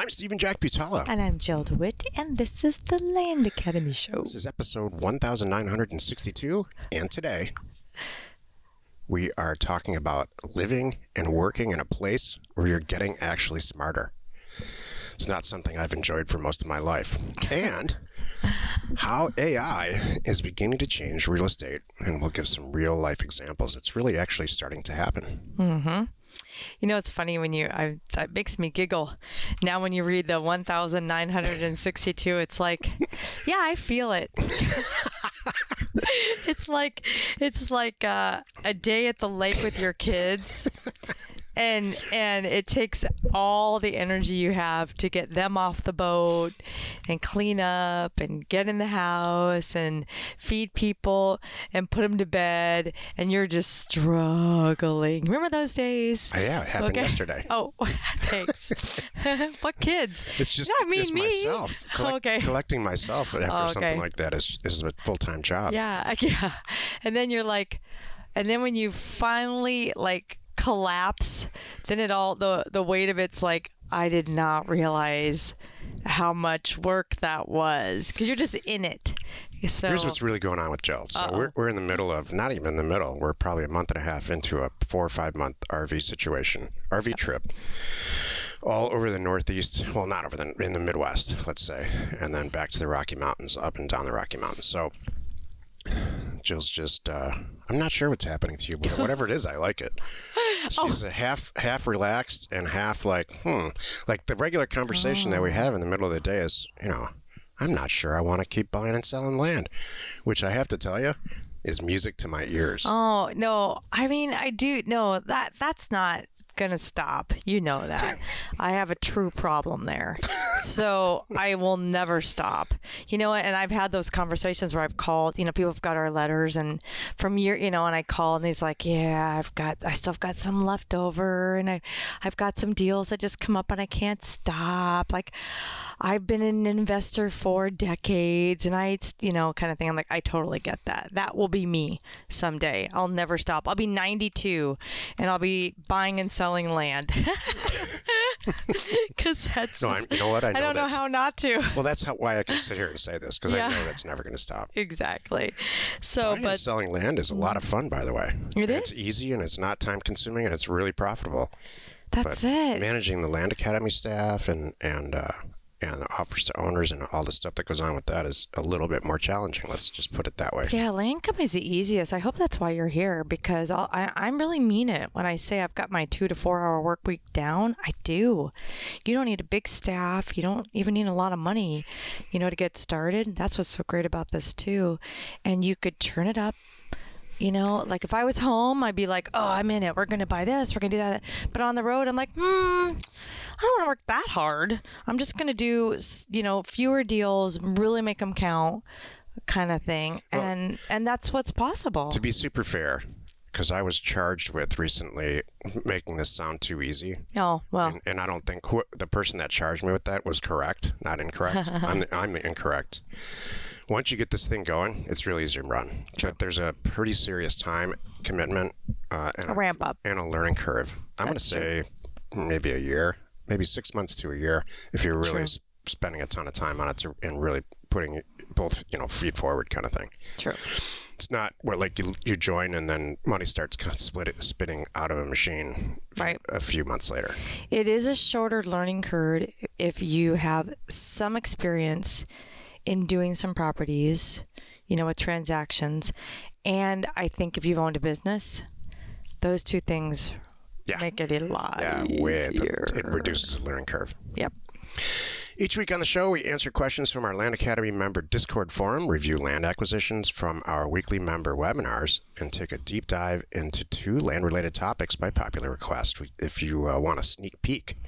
I'm Stephen Jack Butala. And I'm Jill DeWitt, and this is the Land Academy Show. This is episode 1962, and today we are talking about living and working in a place where you're getting actually smarter. It's not something I've enjoyed for most of my life. And how AI is beginning to change real estate, and we'll give some real life examples. It's really actually starting to happen. Mm-hmm. You know, it's funny when you, I, it makes me giggle. Now, when you read the 1,962, it's like, yeah, I feel it. it's like, it's like uh, a day at the lake with your kids and and it takes all the energy you have to get them off the boat and clean up and get in the house and feed people and put them to bed and you're just struggling remember those days Oh, yeah, it happened Okay. yesterday. oh thanks what kids It's just Not me, it's me. myself. Collect- Okay. Collecting myself after Oh, something like that is, is a full time job. Yeah, yeah. And then you're like, and then when you finally like collapse, then it all the the weight of it's like I did not realize how much work that was because you're just in it. So Here's what's really going on with Jill. So we're, we're in the middle of, not even in the middle, we're probably a month and a half into a four or five month RV situation, RV trip, all over the Northeast. Well, not over the, in the Midwest, let's say, and then back to the Rocky Mountains, up and down the Rocky Mountains. So Jill's just, uh, I'm not sure what's happening to you, but whatever it is, I like it. She's a half half relaxed and half like, hmm. Like the regular conversation that we have in the middle of the day is, you know, I'm not sure I want to keep buying and selling land, which I have to tell you is music to my ears. Oh no! I mean, I do no that that's not gonna stop. You know that. I have a true problem there, so I will never stop. You know, and I've had those conversations where I've called. You know, people have got our letters, and from year, you know, and I call, and he's like, "Yeah, I've got, I still have got some left over, and I, I've got some deals that just come up, and I can't stop. Like, I've been an investor for decades, and I, you know, kind of thing. I'm like, I totally get that. That will be me someday. I'll never stop. I'll be 92, and I'll be buying and selling land. Because that's no, I'm, you know what? I, I don't know how not to. Well, that's how, why I can sit here and say this because Yeah. I know that's never going to stop. Exactly. So, Buying but selling land is a lot of fun, by the way. It It's is. easy and it's not time consuming and it's really profitable. that's but it. managing the land academy staff and and uh, and the officer owners and all the stuff that goes on with that is a little bit more challenging. Let's just put it that way. Yeah, land company's the easiest. I hope that's why you're here because I'll, I I really mean it when I say I've got my two to four hour work week down. I do. You don't need a big staff. You don't even need a lot of money, you know, to get started. That's what's so great about this too, and you could turn it up. You know, like if I was home, I'd be like, "Oh, I'm in it. We're gonna buy this. We're gonna do that." But on the road, I'm like, "Hmm, I don't want to work that hard. I'm just gonna do, you know, fewer deals, really make them count." kind of thing and and that's what's possible To be super fair, because I was charged with recently making this sound too easy, oh well and, and I don't think who, the person that charged me with that was correct, not incorrect. I'm, I'm incorrect. Once you get this thing going, it's really easy to run. But there's a pretty serious time commitment uh, and a ramp up and a learning curve. I'm going to say maybe a year, maybe six months to a year, if you're really True. s- spending a ton of time on it to, and really putting both, you know, feet forward kind of thing. true It's not where like you, you join and then money starts kind of split it, spitting out of a machine Right. a few months later. it is a shorter learning curve if you have some experience in doing some properties you know with transactions and i think if you've owned a business those two things Yeah. make it a lot Yeah, with easier. it reduces the learning curve. yep Each week on the show, we answer questions from our Land Academy member Discord forum, review land acquisitions from our weekly member webinars, and take a deep dive into two land related topics by popular request. If you uh, want a sneak peek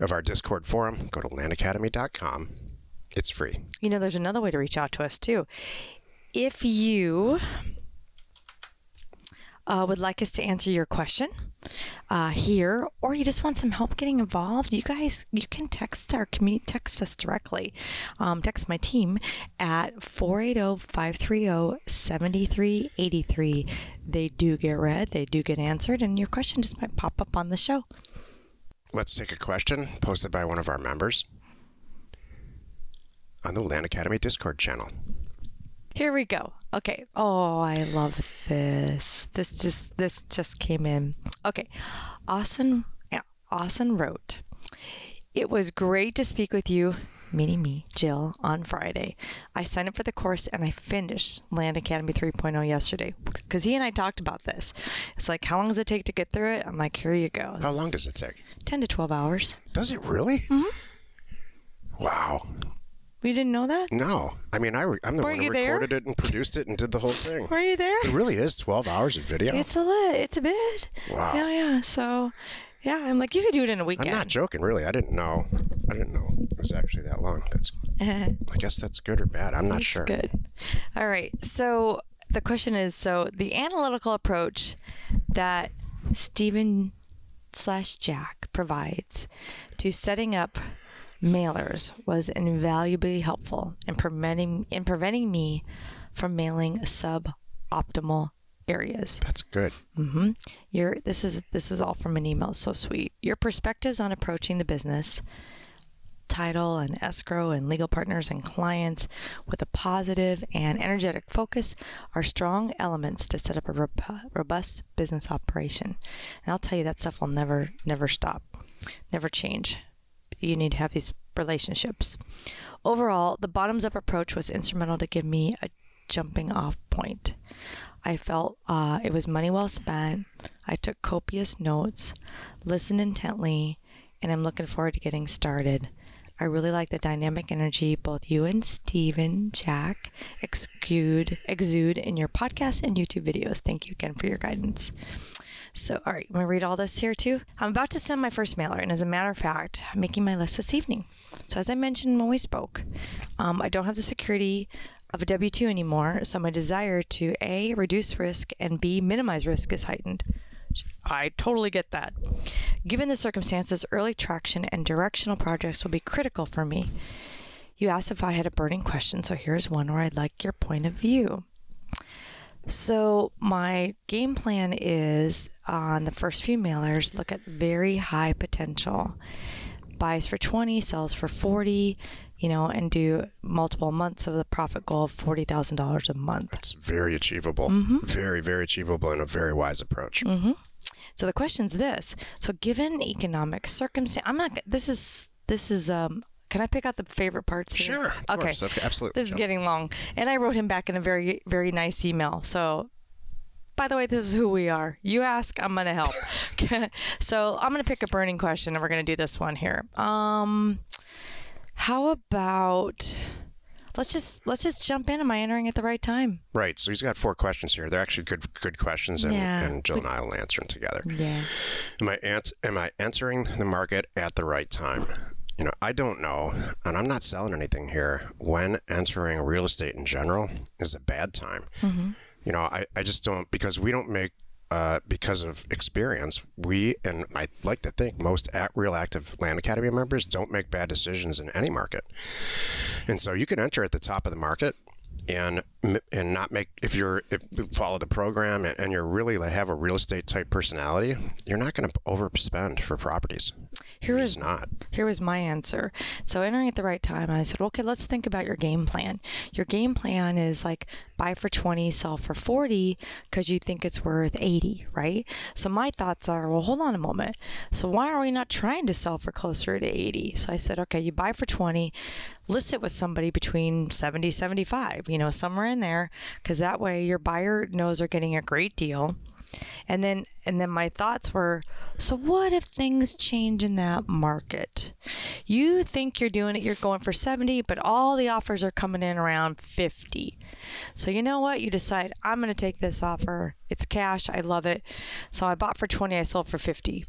of our Discord forum, go to landacademy.com. It's free. You know, there's another way to reach out to us too. If you uh, would like us to answer your question uh, here, or you just want some help getting involved, you guys, you can text our community, text us directly. Um, text my team at oh, 480-530-7383. They do get read, they do get answered, and your question just might pop up on the show. let's take a question posted by one of our members on the Land Academy Discord channel. Here we go. Okay. Oh, I love this. This just this just came in. Okay. Austin yeah, Austin wrote. It was great to speak with you, meaning me, Jill, on Friday. I signed up for the course and I finished Land Academy 3.0 yesterday because he and I talked about this. It's like, how long does it take to get through it? I'm like, here you go. How long does it take? 10 to 12 hours. Does it really? Mm-hmm. Wow. We didn't know that? No. I mean, I re- I'm the Were one who you there? recorded it and produced it and did the whole thing. Were you there? It really is 12 hours of video. It's a lit. It's a bit. Wow. Yeah, yeah. So, yeah, I'm like, you could do it in a weekend. I'm not joking, really. I didn't know. I didn't know it was actually that long. That's. I guess that's good or bad. I'm not That's sure. good. All right. So the question is: so the analytical approach that Stephen slash Jack provides to setting up mailers was invaluably helpful in preventing in preventing me from mailing suboptimal areas. That's good. Mm-hmm. Your this is this is all from an email. So sweet. Your perspectives on approaching the business, title and escrow and legal partners and clients with a positive and energetic focus are strong elements to set up a robust business operation. And I'll tell you that stuff will never never stop, never change. You need to have these relationships. Overall, the bottoms up approach was instrumental to give me a jumping off point. I felt uh, it was money well spent. I took copious notes, listened intently, and I'm looking forward to getting started. I really like the dynamic energy both you and Stephen, Jack, exude, exude in your podcast and YouTube videos. Thank you again for your guidance. So, all right, I'm going to read all this here too. I'm about to send my first mailer, and as a matter of fact, I'm making my list this evening. So, as I mentioned when we spoke, um, I don't have the security of a W 2 anymore, so my desire to A, reduce risk, and B, minimize risk is heightened. I totally get that. Given the circumstances, early traction and directional projects will be critical for me. You asked if I had a burning question, so here's one where I'd like your point of view. So, my game plan is on the first few mailers, look at very high potential. Buys for 20, sells for 40, you know, and do multiple months of the profit goal of $40,000 a month. It's very achievable. Mm-hmm. Very, very achievable and a very wise approach. So the question is this. So given economic circumstance, I'm not, this is, this is, um, can I pick out the favorite parts here? Sure. Okay. course, Absolutely. This is getting long. And I wrote him back in a very, very nice email. So, by the way, this is who we are. You ask, I'm going to help. so, I'm going to pick a burning question and we're going to do this one here. Um, how about let's just let's just jump in. Am I entering at the right time? Right. So he's got four questions here. They're actually good good questions, and, Yeah. and Jill and I will answer them together. Yeah. Am I ans- am I entering the market at the right time? You know, I don't know, and I'm not selling anything here. When entering real estate in general is a bad time. You know, I, I just don't because we don't make uh, because of experience. We and I like to think most at real active Land Academy members don't make bad decisions in any market. And so you can enter at the top of the market and and not make if you're if you follow the program and, and you're really like, have a real estate type personality, you're not going to overspend for properties. Here is not. Here was my answer. So entering at the right time, I said, okay, let's think about your game plan. Your game plan is like buy for 20, sell for 40 because you think it's worth 80, right? So my thoughts are, well, hold on a moment. So why are we not trying to sell for closer to 80? So I said, okay, you buy for 20, list it with somebody between 70, 75, you know, somewhere in there because that way your buyer knows they're getting a great deal and then and then my thoughts were so what if things change in that market? You think you're doing it you're going for 70 but all the offers are coming in around 50 so you know what? You decide i'm going to take this offer. It's cash. I love it. So i bought for 20 i sold for 50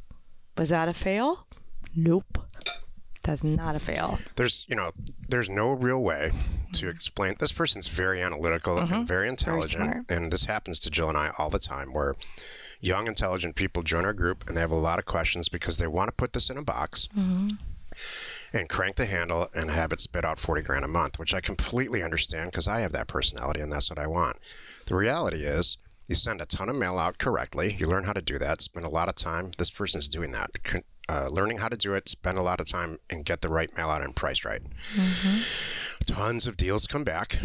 was that a fail? Nope that's not a fail There's you know there's no real way to explain. This person's very analytical and mm-hmm. very intelligent, smart. and this happens to Jill and I all the time. Where young, intelligent people join our group and they have a lot of questions because they want to put this in a box. Mm-hmm. and crank the handle and have it spit out 40 grand a month, which I completely understand because I have that personality and that's what I want. The reality is, you send a ton of mail out correctly. You learn how to do that. Spend a lot of time. This person's doing that uh, learning how to do it, spend a lot of time, and get the right mail out and price right. Mm-hmm. Tons of deals come back,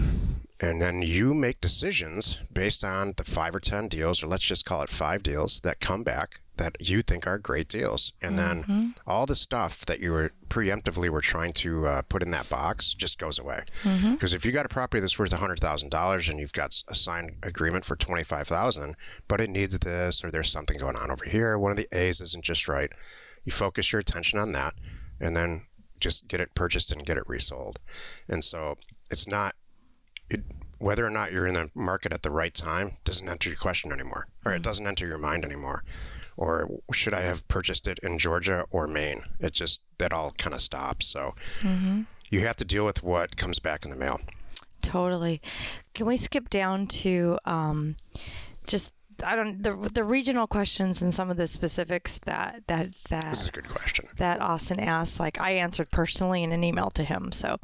and then you make decisions based on the five or 10 deals, or let's just call it five deals that come back that you think are great deals. And then mm-hmm. all the stuff that you were preemptively were trying to uh, put in that box just goes away. Because mm-hmm. if you got a property that's worth $100,000 and you've got a signed agreement for 25000 but it needs this or there's something going on over here, one of the A's isn't just right, you focus your attention on that and then just get it purchased and get it resold. And so it's not it, whether or not you're in the market at the right time doesn't enter your question anymore, or it mm-hmm. doesn't enter your mind anymore or should I have purchased it in Georgia or Maine? It just that all kind of stops. So mm-hmm. you have to deal with what comes back in the mail. Totally. Can we skip down to um, just I don't the the regional questions and some of the specifics that that that this is a good question that Austin asked. Like I answered personally in an email to him. So,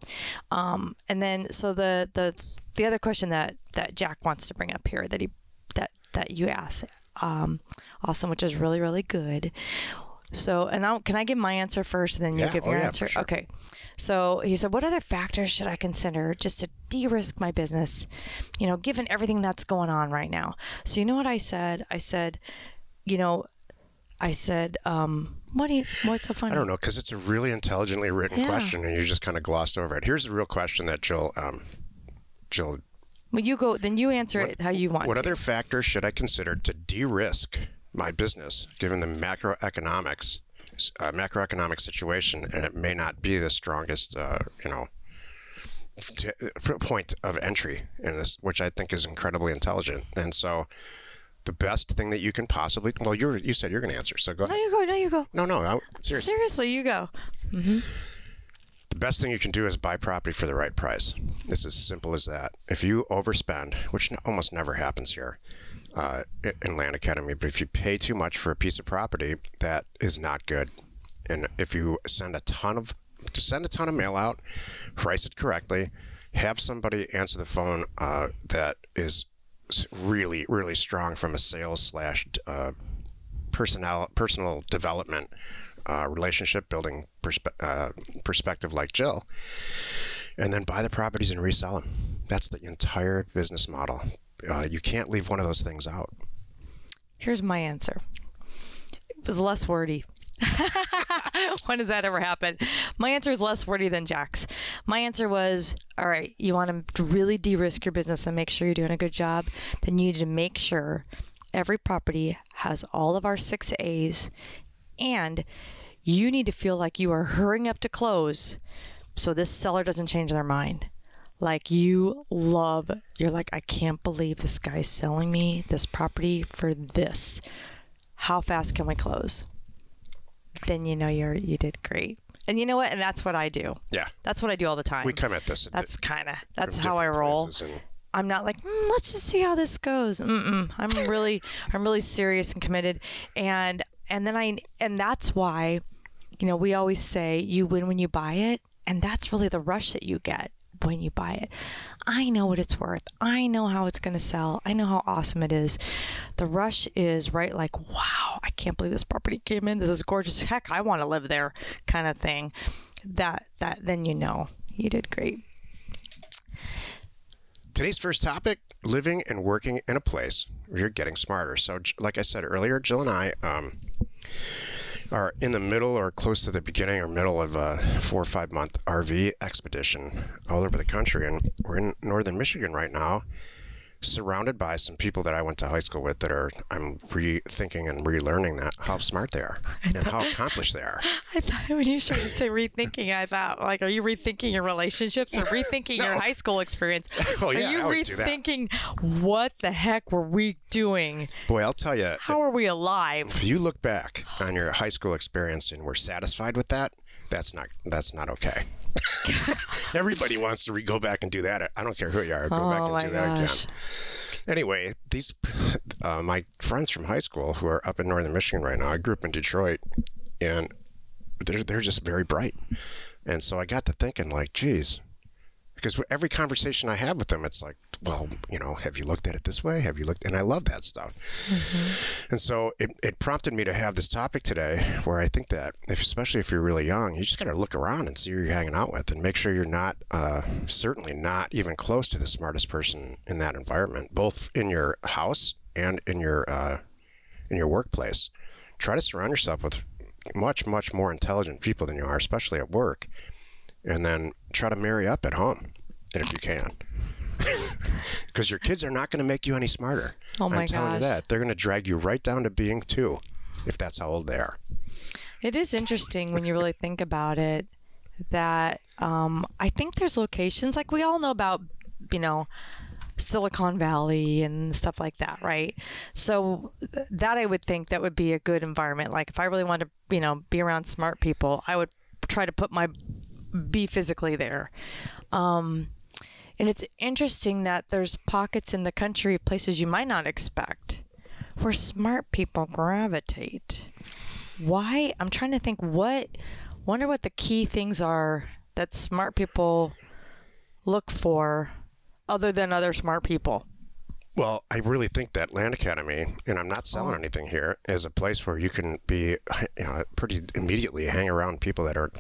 um, and then so the the the other question that that Jack wants to bring up here that he that that you asked um, Austin, which is really, really good. So, and I'll, can I give my answer first and then you yeah. give oh, your yeah, answer? Sure. Okay. So he said, What other factors should I consider just to de risk my business, you know, given everything that's going on right now? So, you know what I said? I said, You know, I said, um, what do you, what's so funny? I don't know, because it's a really intelligently written yeah. question and you just kind of glossed over it. Here's the real question that Jill, um, Jill well, you go. Then you answer what, it how you want. What to. other factors should I consider to de-risk my business, given the macroeconomics, uh, macroeconomic situation, and it may not be the strongest, uh, you know, t- point of entry in this, which I think is incredibly intelligent. And so, the best thing that you can possibly well, you you said you're going to answer, so go. No, ahead. you go. No, you go. No, no, I, seriously. Seriously, you go. Mm-hmm the best thing you can do is buy property for the right price. It's as simple as that. If you overspend, which almost never happens here uh, in Land Academy, but if you pay too much for a piece of property, that is not good. And if you send a ton of to send a ton of mail out, price it correctly, have somebody answer the phone uh, that is really really strong from a sales slash uh, personnel personal development uh, relationship building perspe- uh, perspective like Jill, and then buy the properties and resell them. That's the entire business model. Uh, you can't leave one of those things out. Here's my answer. It was less wordy. when does that ever happen? My answer is less wordy than Jack's. My answer was all right, you want to really de risk your business and make sure you're doing a good job, then you need to make sure every property has all of our six A's and you need to feel like you are hurrying up to close so this seller doesn't change their mind. Like you love, you're like, I can't believe this guy's selling me this property for this. How fast can we close? Then you know you're you did great. And you know what? And that's what I do. Yeah. That's what I do all the time. We come at this. That's kind of that's how I roll. I'm not like mm, let's just see how this goes. Mm-mm. I'm really I'm really serious and committed, and and then I and that's why you know, we always say you win when you buy it, and that's really the rush that you get when you buy it. I know what it's worth. I know how it's going to sell. I know how awesome it is. The rush is right like, wow, I can't believe this property came in. This is gorgeous. Heck, I want to live there kind of thing. That that then you know you did great. Today's first topic living and working in a place where you're getting smarter. So, like I said earlier, Jill and I um, are in the middle or close to the beginning or middle of a four or five month RV expedition all over the country. And we're in northern Michigan right now surrounded by some people that I went to high school with that are I'm rethinking and relearning that how smart they are and how accomplished they are. I thought when you started to say rethinking, I thought like, are you rethinking your relationships or rethinking no. your high school experience? well, yeah, are you I rethinking what the heck were we doing? Boy, I'll tell you. How are we alive? If you look back on your high school experience and were satisfied with that, that's not that's not okay. Everybody wants to re- go back and do that. I don't care who you are. Go oh, back and do that gosh. again. Anyway, these uh, my friends from high school who are up in northern Michigan right now. I grew up in Detroit, and they're they're just very bright. And so I got to thinking, like, geez, because every conversation I have with them, it's like, well, you know, have you looked at it this way? Have you looked? And I love that stuff. Mm-hmm. And so it, it prompted me to have this topic today where I think that, if, especially if you're really young, you just got to look around and see who you're hanging out with and make sure you're not, uh, certainly not even close to the smartest person in that environment, both in your house and in your, uh, in your workplace. Try to surround yourself with much, much more intelligent people than you are, especially at work. And then try to marry up at home, if you can because your kids are not going to make you any smarter. Oh my I'm telling gosh. you that they're going to drag you right down to being two, if that's how old they are. It is interesting when you really think about it that um, I think there's locations like we all know about, you know, Silicon Valley and stuff like that, right? So th- that I would think that would be a good environment. Like if I really wanted to, you know, be around smart people, I would try to put my be physically there. Um, and it's interesting that there's pockets in the country, places you might not expect, where smart people gravitate. Why? I'm trying to think what, wonder what the key things are that smart people look for other than other smart people. Well, I really think that Land Academy, and I'm not selling Oh. anything here, is a place where you can be, you know, pretty immediately hang around people that are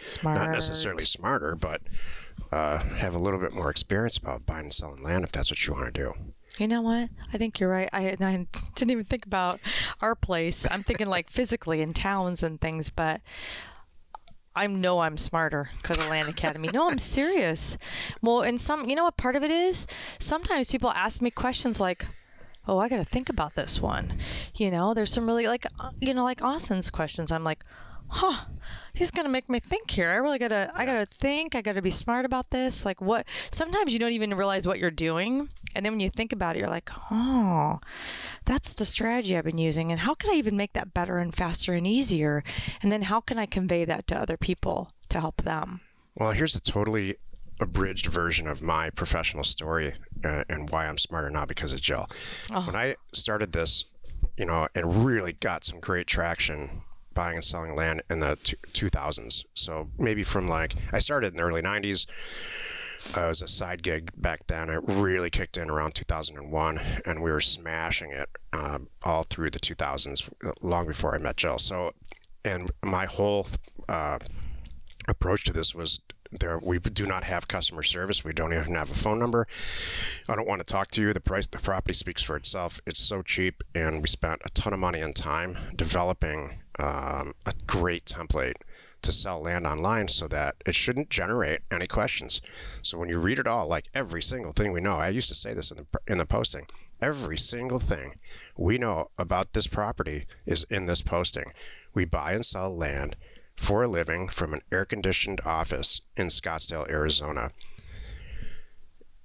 Smart. not necessarily smarter, but uh, have a little bit more experience about buying and selling land if that's what you want to do. You know what? I think you're right. I, I didn't even think about our place. I'm thinking like physically in towns and things, but I know I'm smarter because of Land Academy. No, I'm serious. Well, and some, you know what part of it is? Sometimes people ask me questions like, oh, I got to think about this one. You know, there's some really like, uh, you know, like Austin's questions. I'm like, huh, he's gonna make me think here. I really gotta, I gotta think. I gotta be smart about this. Like, what? Sometimes you don't even realize what you're doing, and then when you think about it, you're like, oh, that's the strategy I've been using, and how can I even make that better and faster and easier? And then how can I convey that to other people to help them? Well, here's a totally abridged version of my professional story uh, and why I'm smarter now because of Jill. When I started this, you know, and really got some great traction buying and selling land in the two- 2000s. So maybe from like, I started in the early 90s. Uh, it was a side gig back then. It really kicked in around 2001, and we were smashing it uh, all through the 2000s, long before I met Jill. So, and my whole uh, approach to this was there we do not have customer service we don't even have a phone number i don't want to talk to you the price the property speaks for itself it's so cheap and we spent a ton of money and time developing um, a great template to sell land online so that it shouldn't generate any questions so when you read it all like every single thing we know i used to say this in the in the posting every single thing we know about this property is in this posting we buy and sell land for a living from an air conditioned office in Scottsdale, Arizona.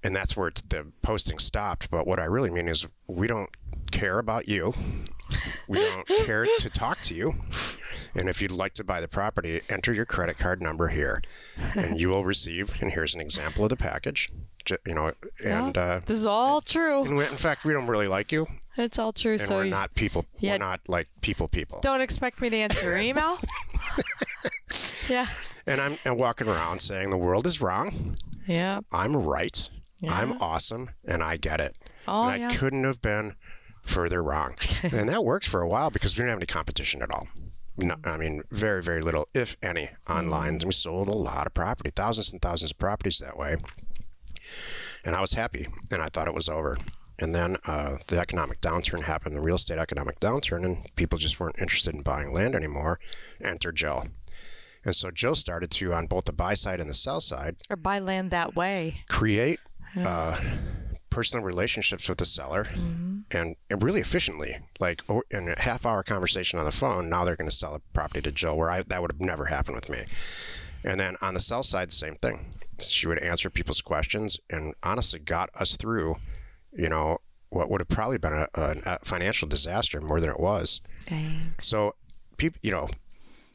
And that's where the posting stopped. But what I really mean is, we don't care about you. We don't care to talk to you. And if you'd like to buy the property, enter your credit card number here, and you will receive. And here's an example of the package. You know, and uh, This is all true. and we- in fact, we don't really like you, It's all true. and so we're you not people. Yeah. We're not like people, people. don't expect me to answer your email. yeah. And I'm and walking around saying the world is wrong. Yeah. I'm right. Yeah. I'm awesome, and I get it. Oh, and I yeah. couldn't have been further wrong. and that worked for a while because we didn't have any competition at all. No, I mean, very, very little, if any, online. Mm-hmm. We sold a lot of property, thousands and thousands of properties that way. And I was happy, and I thought it was over. And then uh, the economic downturn happened, the real estate economic downturn, and people just weren't interested in buying land anymore. Enter Jill. And so Jill started to, on both the buy side and the sell side, Or buy land that way. create uh, personal relationships with the seller mm-hmm. and, and really efficiently like oh, in a half hour conversation on the phone now they're going to sell a property to jill where I, that would have never happened with me. And then on the sell side the same thing. She would answer people's questions and honestly got us through you know what would have probably been a, a, a financial disaster more than it was. Thanks. so, people, you know,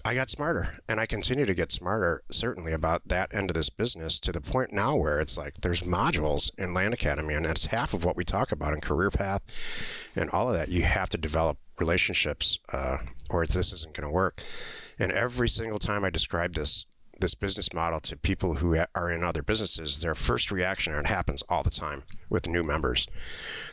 I got smarter, and I continue to get smarter, certainly about that end of this business to the point now where it's like there's modules in Land Academy, and that's half of what we talk about in Career Path, and all of that. You have to develop relationships, uh, or this isn't going to work. And every single time I describe this this business model to people who are in other businesses, their first reaction, and it happens all the time with new members,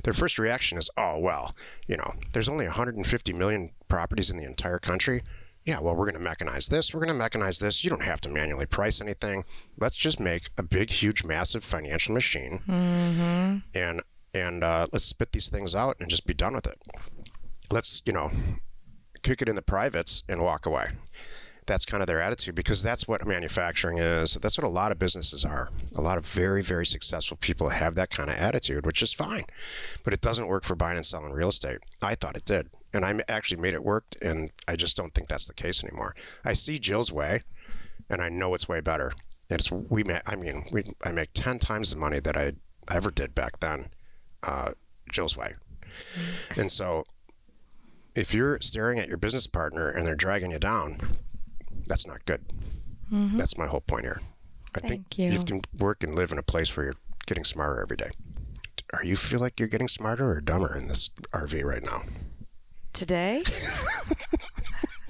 their first reaction is, oh, well, you know, there's only 150 million properties in the entire country. Yeah, well, we're going to mechanize this. We're going to mechanize this. You don't have to manually price anything. Let's just make a big, huge, massive financial machine, mm-hmm. and and uh, let's spit these things out and just be done with it. Let's you know, kick it in the privates and walk away that's kind of their attitude because that's what manufacturing is. That's what a lot of businesses are. A lot of very, very successful people have that kind of attitude, which is fine. But it doesn't work for buying and selling real estate. I thought it did. And I actually made it work, and I just don't think that's the case anymore. I see Jill's way, and I know it's way better. And it's we. make. I mean, we. I make ten times the money that I ever did back then. Uh, Jill's way, and so if you're staring at your business partner and they're dragging you down, that's not good. Mm-hmm. That's my whole point here. I Thank think you. you have to work and live in a place where you're getting smarter every day. Are you feel like you're getting smarter or dumber in this RV right now? Today?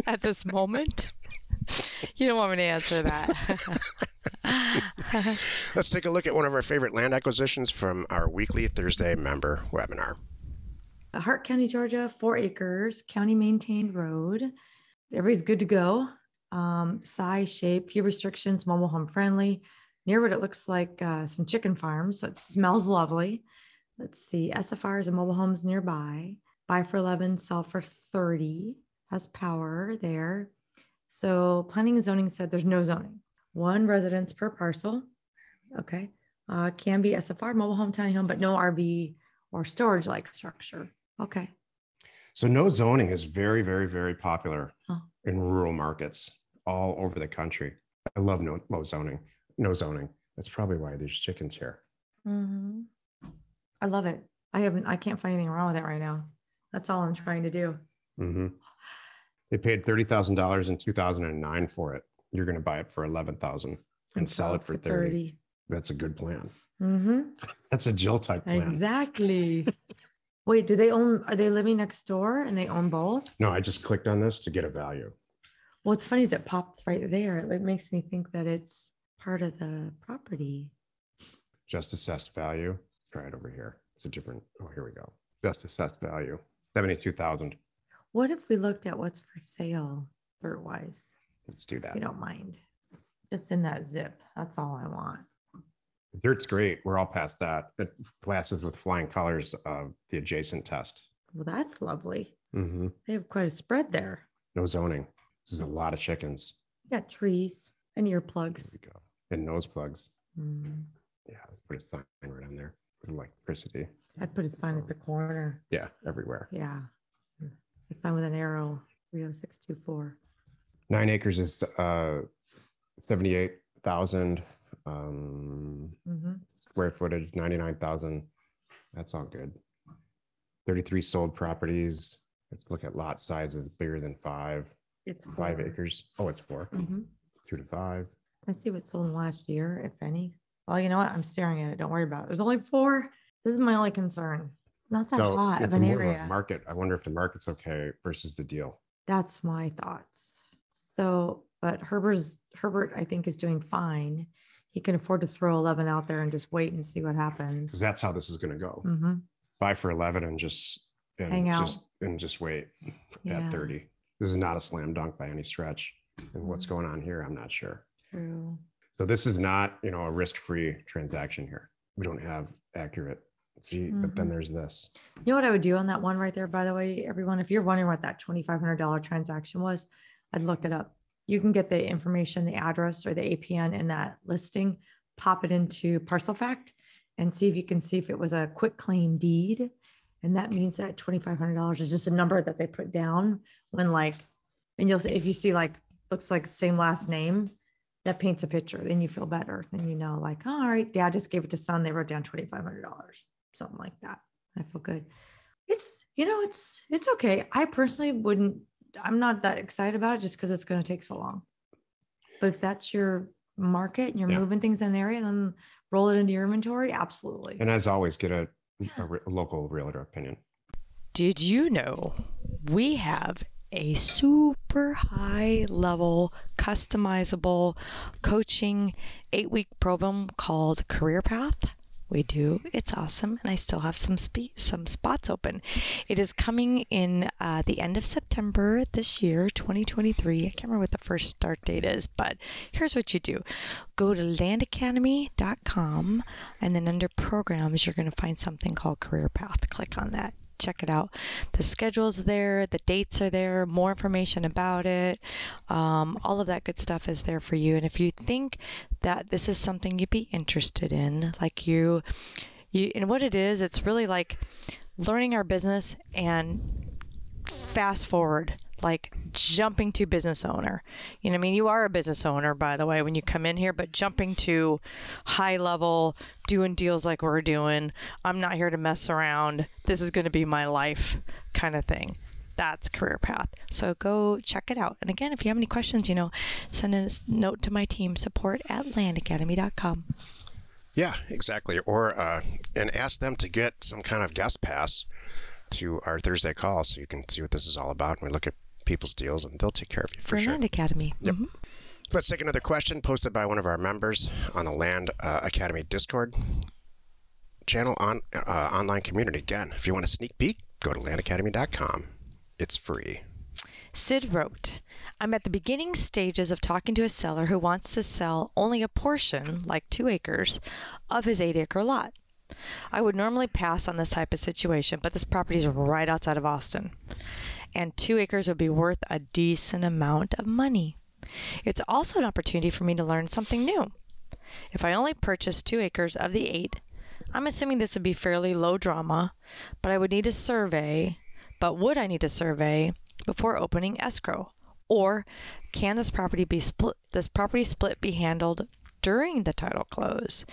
At this moment? You don't want me to answer that. Let's take a look at one of our favorite land acquisitions from our weekly Thursday member webinar. Hart County, Georgia, four acres, county maintained road. Everybody's good to go um, size, shape, few restrictions, mobile home friendly. Near what it looks like uh, some chicken farms, so it smells lovely. Let's see, SFRs and mobile homes nearby. Buy for 11, sell for 30. Has power there. So planning and zoning said there's no zoning. One residence per parcel. Okay. Uh, can be SFR, mobile home, tiny home, but no RV or storage like structure. Okay. So no zoning is very, very, very popular oh. in rural markets all over the country. I love no low zoning, no zoning. That's probably why there's chickens here. Mm-hmm. I love it. I haven't. I can't find anything wrong with it right now. That's all I'm trying to do. Mm-hmm. They paid thirty thousand dollars in two thousand and nine for it. You're going to buy it for eleven thousand and, sell it for 30. 30. That's a good plan. Mm-hmm. That's a Jill type plan. Exactly. Wait, do they own? Are they living next door and they own both? No, I just clicked on this to get a value. Well, what's funny is it popped right there. It makes me think that it's part of the property. Just assessed value. Try it over here. It's a different. Oh, here we go. Just assessed value. Seventy-two thousand. What if we looked at what's for sale dirt wise? Let's do that. If you don't mind. Just in that zip. That's all I want. Dirt's great. We're all past that. It passes with flying colors of the adjacent test. Well, that's lovely. Mm-hmm. They have quite a spread there. No zoning. There's a lot of chickens. You got trees and earplugs. There we go. And nose plugs. Mm. Yeah, put a sign right on there for electricity. I'd put a sign at the corner. Yeah, everywhere. Yeah. A sign with an arrow, 30624. Nine acres is uh, 78,000 um, mm-hmm. square footage, 99,000. That's all good. 33 sold properties. Let's look at lot sizes bigger than five. It's Five acres. Oh, it's 4 Mhm. Two to five. Let's see what's sold last year, if any. Well, you know what? I'm staring at it. Don't worry about it. There's only four. This is my only concern. It's not that So hot of an more of area. Market. I wonder if the market's okay versus the deal. That's my thoughts. So, but Herbert's Herbert, I think, is doing fine. He can afford to throw 11 out there and just wait and see what happens. Because that's how this is going to go. hmm Buy for 11 and just, and Hang out. just, and just wait Yeah. at 30. This is not a slam dunk by any stretch. And what's Mhm. going on here, I'm not sure. True. So this is not, you know, a risk-free transaction here. We don't have accurate. See, but then Mhm. there's this. You know what I would do on that one right there, by the way, everyone, if you're wondering what that twenty-five hundred dollar transaction was, I'd look it up. You can get the information, the address or the APN in that listing, pop it into Parcel Fact and see if you can see if it was a quitclaim deed. And that means that twenty-five hundred dollars is just a number that they put down when like, and you'll, see if you see like, looks like the same last name, that paints a picture, then you feel better. Then you know, like, all right, dad just gave it to son, they wrote down twenty-five hundred dollars, something like that. I feel good. It's, you know, it's, it's okay. I personally wouldn't, I'm not that excited about it just because it's going to take so long. But if that's your market and you're Yeah. moving things in the area, then roll it into your inventory. Absolutely. And as always, get a, a, re- a local realtor opinion. Did you know we have a super high level, customizable coaching eight week program called Career Path. We do. It's awesome, and I still have some spe- some spots open. It is coming in uh, the end of September this year, 2023. I can't remember what the first start date is, but here's what you do: go to landacademy.com, and then under programs, you're going to find something called Career Path. Click on that check it out. The schedule's there, the dates are there, more information about it, um, all of that good stuff is there for you. And if you think that this is something you'd be interested in, like you, you, and what it is, it's really like learning our business and fast forward like jumping to business owner. You know, I mean, you are a business owner, by the way, when you come in here, but jumping to high level, doing deals like we're doing. I'm not here to mess around. This is going to be my life kind of thing. That's career path. So go check it out. And again, if you have any questions, you know, send a note to my team support at landacademy.com. Yeah, exactly. Or uh, and ask them to get some kind of guest pass to our Thursday call so you can see what this is all about. And we look at people's deals, and they'll take care of you for for sure. Land Academy. Yep. Mhm. Let's take another question posted by one of our members on the Land uh, Academy Discord channel on uh, online community. Again, if you want a sneak peek, go to landacademy.com. It's free. Sid wrote, I'm at the beginning stages of talking to a seller who wants to sell only a portion, like two acres, of his eight acre lot. I would normally pass on this type of situation, but this property is right outside of Austin, and two acres would be worth a decent amount of money. It's also an opportunity for me to learn something new. If I only purchased two acres of the eight, I'm assuming this would be fairly low drama, but I would need a survey. But would I need a survey before opening escrow? Or can this property be split this property split be handled during the title close?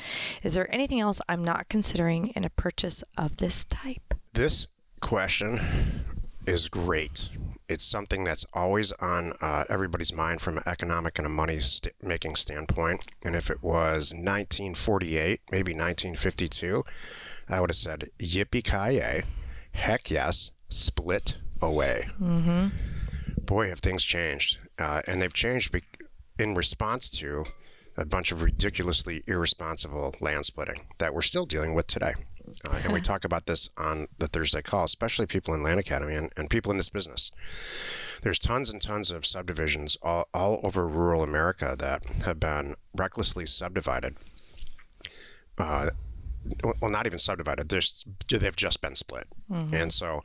Is there anything else I'm not considering in a purchase of this type? This question is great. It's something that's always on uh, everybody's mind from an economic and a money st- making standpoint. And if it was 1948, maybe 1952, I would have said, yippee ki heck yes, split away. Mm-hmm. Boy, have things changed. Uh, and they've changed be- in response to a bunch of ridiculously irresponsible land splitting that we're still dealing with today. Uh, and we talk about this on the Thursday call, especially people in Land Academy and, and people in this business. There's tons and tons of subdivisions all, all over rural America that have been recklessly subdivided. Uh, well, not even subdivided. There's, they've just been split. And so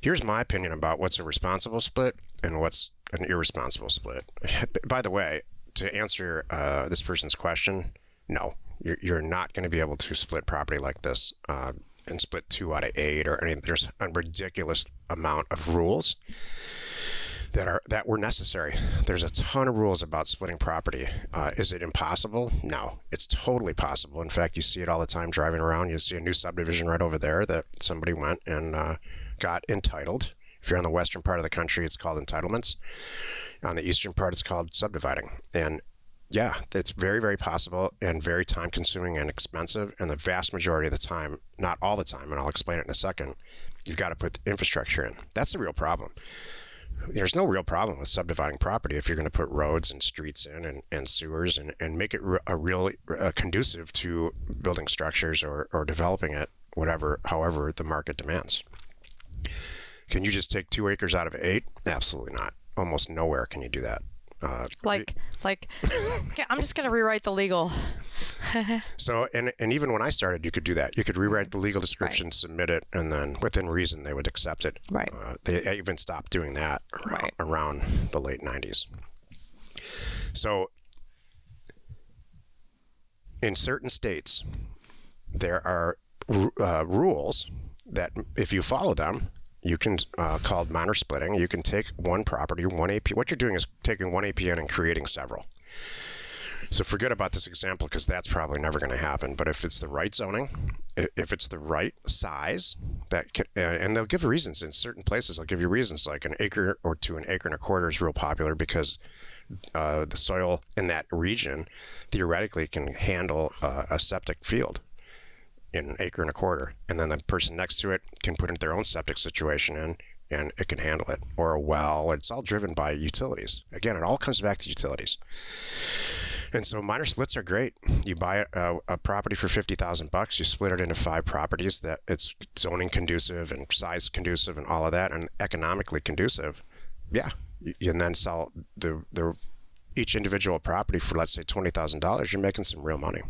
here's my opinion about what's a responsible split and what's an irresponsible split. By the way, to answer uh, this person's question, no, you're, you're not going to be able to split property like this uh, and split two out of eight or anything. There's a ridiculous amount of rules that are that were necessary. There's a ton of rules about splitting property. Uh, is it impossible? No, it's totally possible. In fact, you see it all the time driving around. You see a new subdivision right over there that somebody went and uh, got entitled. If you're on the western part of the country, it's called entitlements. On the eastern part, it's called subdividing. And yeah, it's very, very possible and very time consuming and expensive. And the vast majority of the time, not all the time, and I'll explain it in a second, you've got to put infrastructure in. That's the real problem. There's no real problem with subdividing property if you're going to put roads and streets in and, and sewers and, and make it a really uh, conducive to building structures or, or developing it, whatever, however the market demands. Can you just take two acres out of eight? Absolutely not. Almost nowhere can you do that. Uh, Like, like, I'm just gonna rewrite the legal. So, and and even when I started, you could do that. You could rewrite the legal description, submit it, and then within reason, they would accept it. Right. Uh, they even stopped doing that around, Right. around the late '90s. So, in certain states, there are uh, rules that, if you follow them, you can uh, called minor splitting. You can take one property, one AP. What you're doing is taking one APN and creating several. So forget about this example because that's probably never going to happen. But if it's the right zoning, if it's the right size, that can, and they'll give reasons in certain places. They'll give you reasons like an acre or to an acre and a quarter is real popular because uh, the soil in that region theoretically can handle uh, a septic field in an acre and a quarter, and then the person next to it can put in their own septic situation in and it can handle it, or a well. It's all driven by utilities. Again, it all comes back to utilities. And so minor splits are great. You buy a, a property for fifty thousand bucks. You split it into five properties that it's zoning conducive and size conducive and all of that, and economically conducive. Yeah, you, and then sell the the each individual property for let's say twenty thousand dollars. You're making some real money.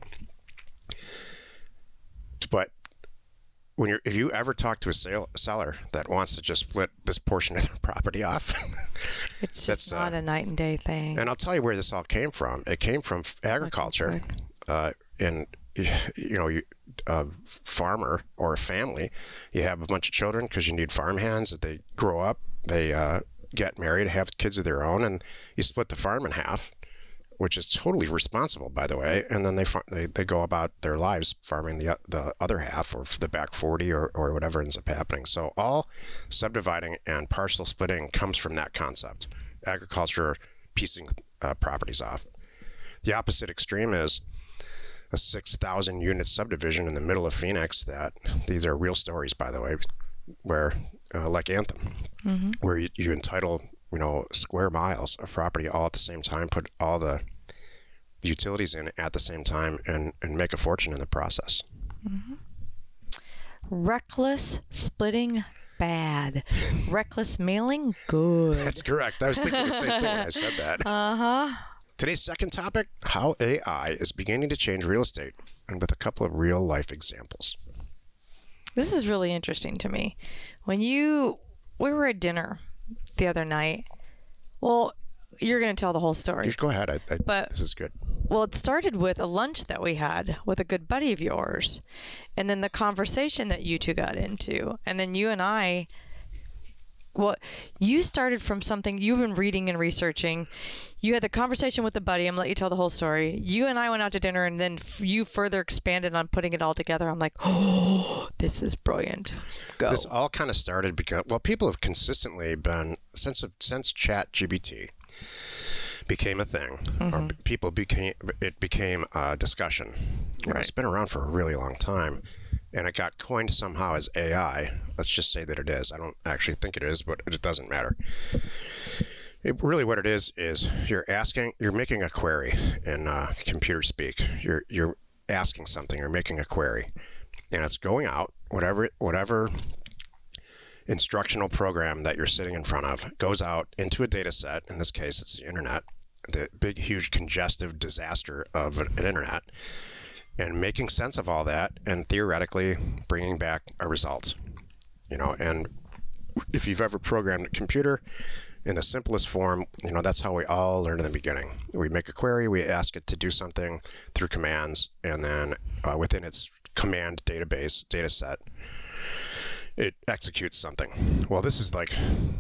But when you're if you ever talk to a sale, seller that wants to just split this portion of their property off it's just not uh, a night and day thing. And i'll tell you where this all came from. It came from agriculture uh, and you know you, a farmer or a family you have a bunch of children because you need farm hands that they grow up they uh, get married have kids of their own and you split the farm in half which is totally responsible, by the way. And then they they, they go about their lives farming the the other half or the back 40 or, or whatever ends up happening. So all subdividing and parcel splitting comes from that concept. Agriculture piecing uh, properties off. The opposite extreme is a 6,000 unit subdivision in the middle of Phoenix. That these are real stories, by the way, where uh, like Anthem, mm-hmm. where you, you entitle you know, square miles of property all at the same time, put all the utilities in at the same time, and, and make a fortune in the process. Mm-hmm. Reckless splitting, bad. Reckless mailing, good. That's correct. I was thinking the same thing when I said that. Uh huh. Today's second topic how AI is beginning to change real estate, and with a couple of real life examples. This is really interesting to me. When you, we were at dinner the other night. Well, you're going to tell the whole story. Just go ahead. I, I, but this is good. Well, it started with a lunch that we had with a good buddy of yours, and then the conversation that you two got into, and then you and I well, you started from something you've been reading and researching. You had the conversation with the buddy. I'm gonna let you tell the whole story. You and I went out to dinner, and then f- you further expanded on putting it all together. I'm like, oh, this is brilliant. Go. This all kind of started because well, people have consistently been since since ChatGPT became a thing, mm-hmm. or people became it became a discussion. Right. Know, it's been around for a really long time and it got coined somehow as AI. Let's just say that it is. I don't actually think it is, but it doesn't matter. It, really, what it is is you're asking, you're making a query in uh, computer speak. You're you're asking something, you're making a query, and it's going out whatever whatever instructional program that you're sitting in front of goes out into a data set. In this case, it's the internet, the big, huge, congestive disaster of an internet and making sense of all that and theoretically bringing back a result. You know, and if you've ever programmed a computer in the simplest form, you know, that's how we all learn in the beginning. We make a query, we ask it to do something through commands, and then uh, within its command database data set, it executes something. Well, this is like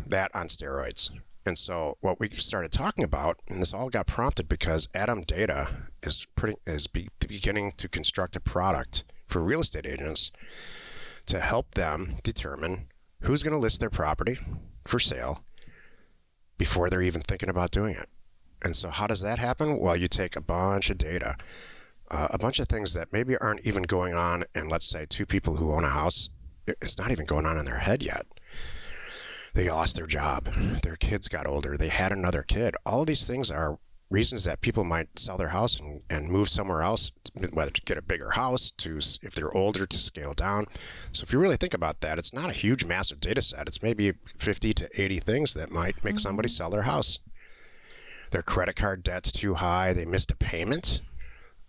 that on steroids. And so what we started talking about, and this all got prompted because Adam Data is pretty is be, beginning to construct a product for real estate agents to help them determine who's going to list their property for sale before they're even thinking about doing it. And so how does that happen? Well, you take a bunch of data, uh, a bunch of things that maybe aren't even going on and let's say two people who own a house, it's not even going on in their head yet they lost their job, their kids got older, they had another kid. All these things are reasons that people might sell their house and, and move somewhere else, whether to get a bigger house, to if they're older, to scale down. So if you really think about that, it's not a huge, massive data set. It's maybe 50 to 80 things that might make mm-hmm. somebody sell their house. Their credit card debt's too high, they missed a payment,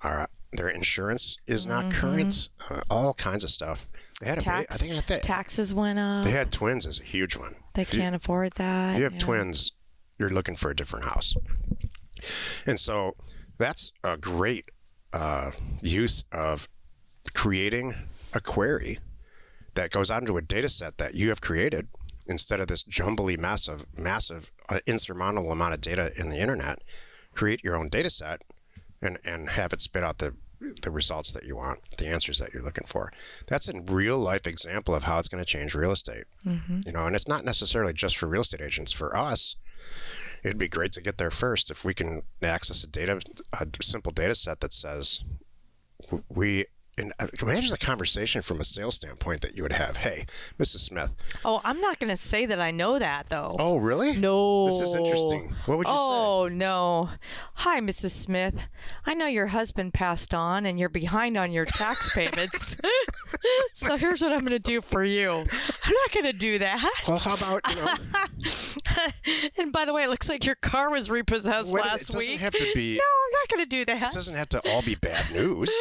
or their insurance is not mm-hmm. current, uh, all kinds of stuff. They had Tax, I think that, taxes went up. They had twins as a huge one. They if can't you, afford that. If you have yeah. twins, you're looking for a different house. And so that's a great uh, use of creating a query that goes onto a data set that you have created instead of this jumbly massive, massive, uh, insurmountable amount of data in the internet. Create your own data set and, and have it spit out the the results that you want, the answers that you're looking for. That's a real life example of how it's going to change real estate. Mm-hmm. You know, and it's not necessarily just for real estate agents. For us, it'd be great to get there first if we can access a data, a simple data set that says we and imagine the conversation from a sales standpoint that you would have. Hey, Mrs. Smith. Oh, I'm not going to say that I know that though. Oh, really? No. This is interesting. What would you oh, say? Oh, no. Hi, Mrs. Smith. I know your husband passed on and you're behind on your tax payments. so here's what I'm going to do for you. I'm not going to do that. Well, how about, you know. and by the way, it looks like your car was repossessed What is- last it doesn't week. have to be- No, I'm not going to do that. It doesn't have to all be bad news.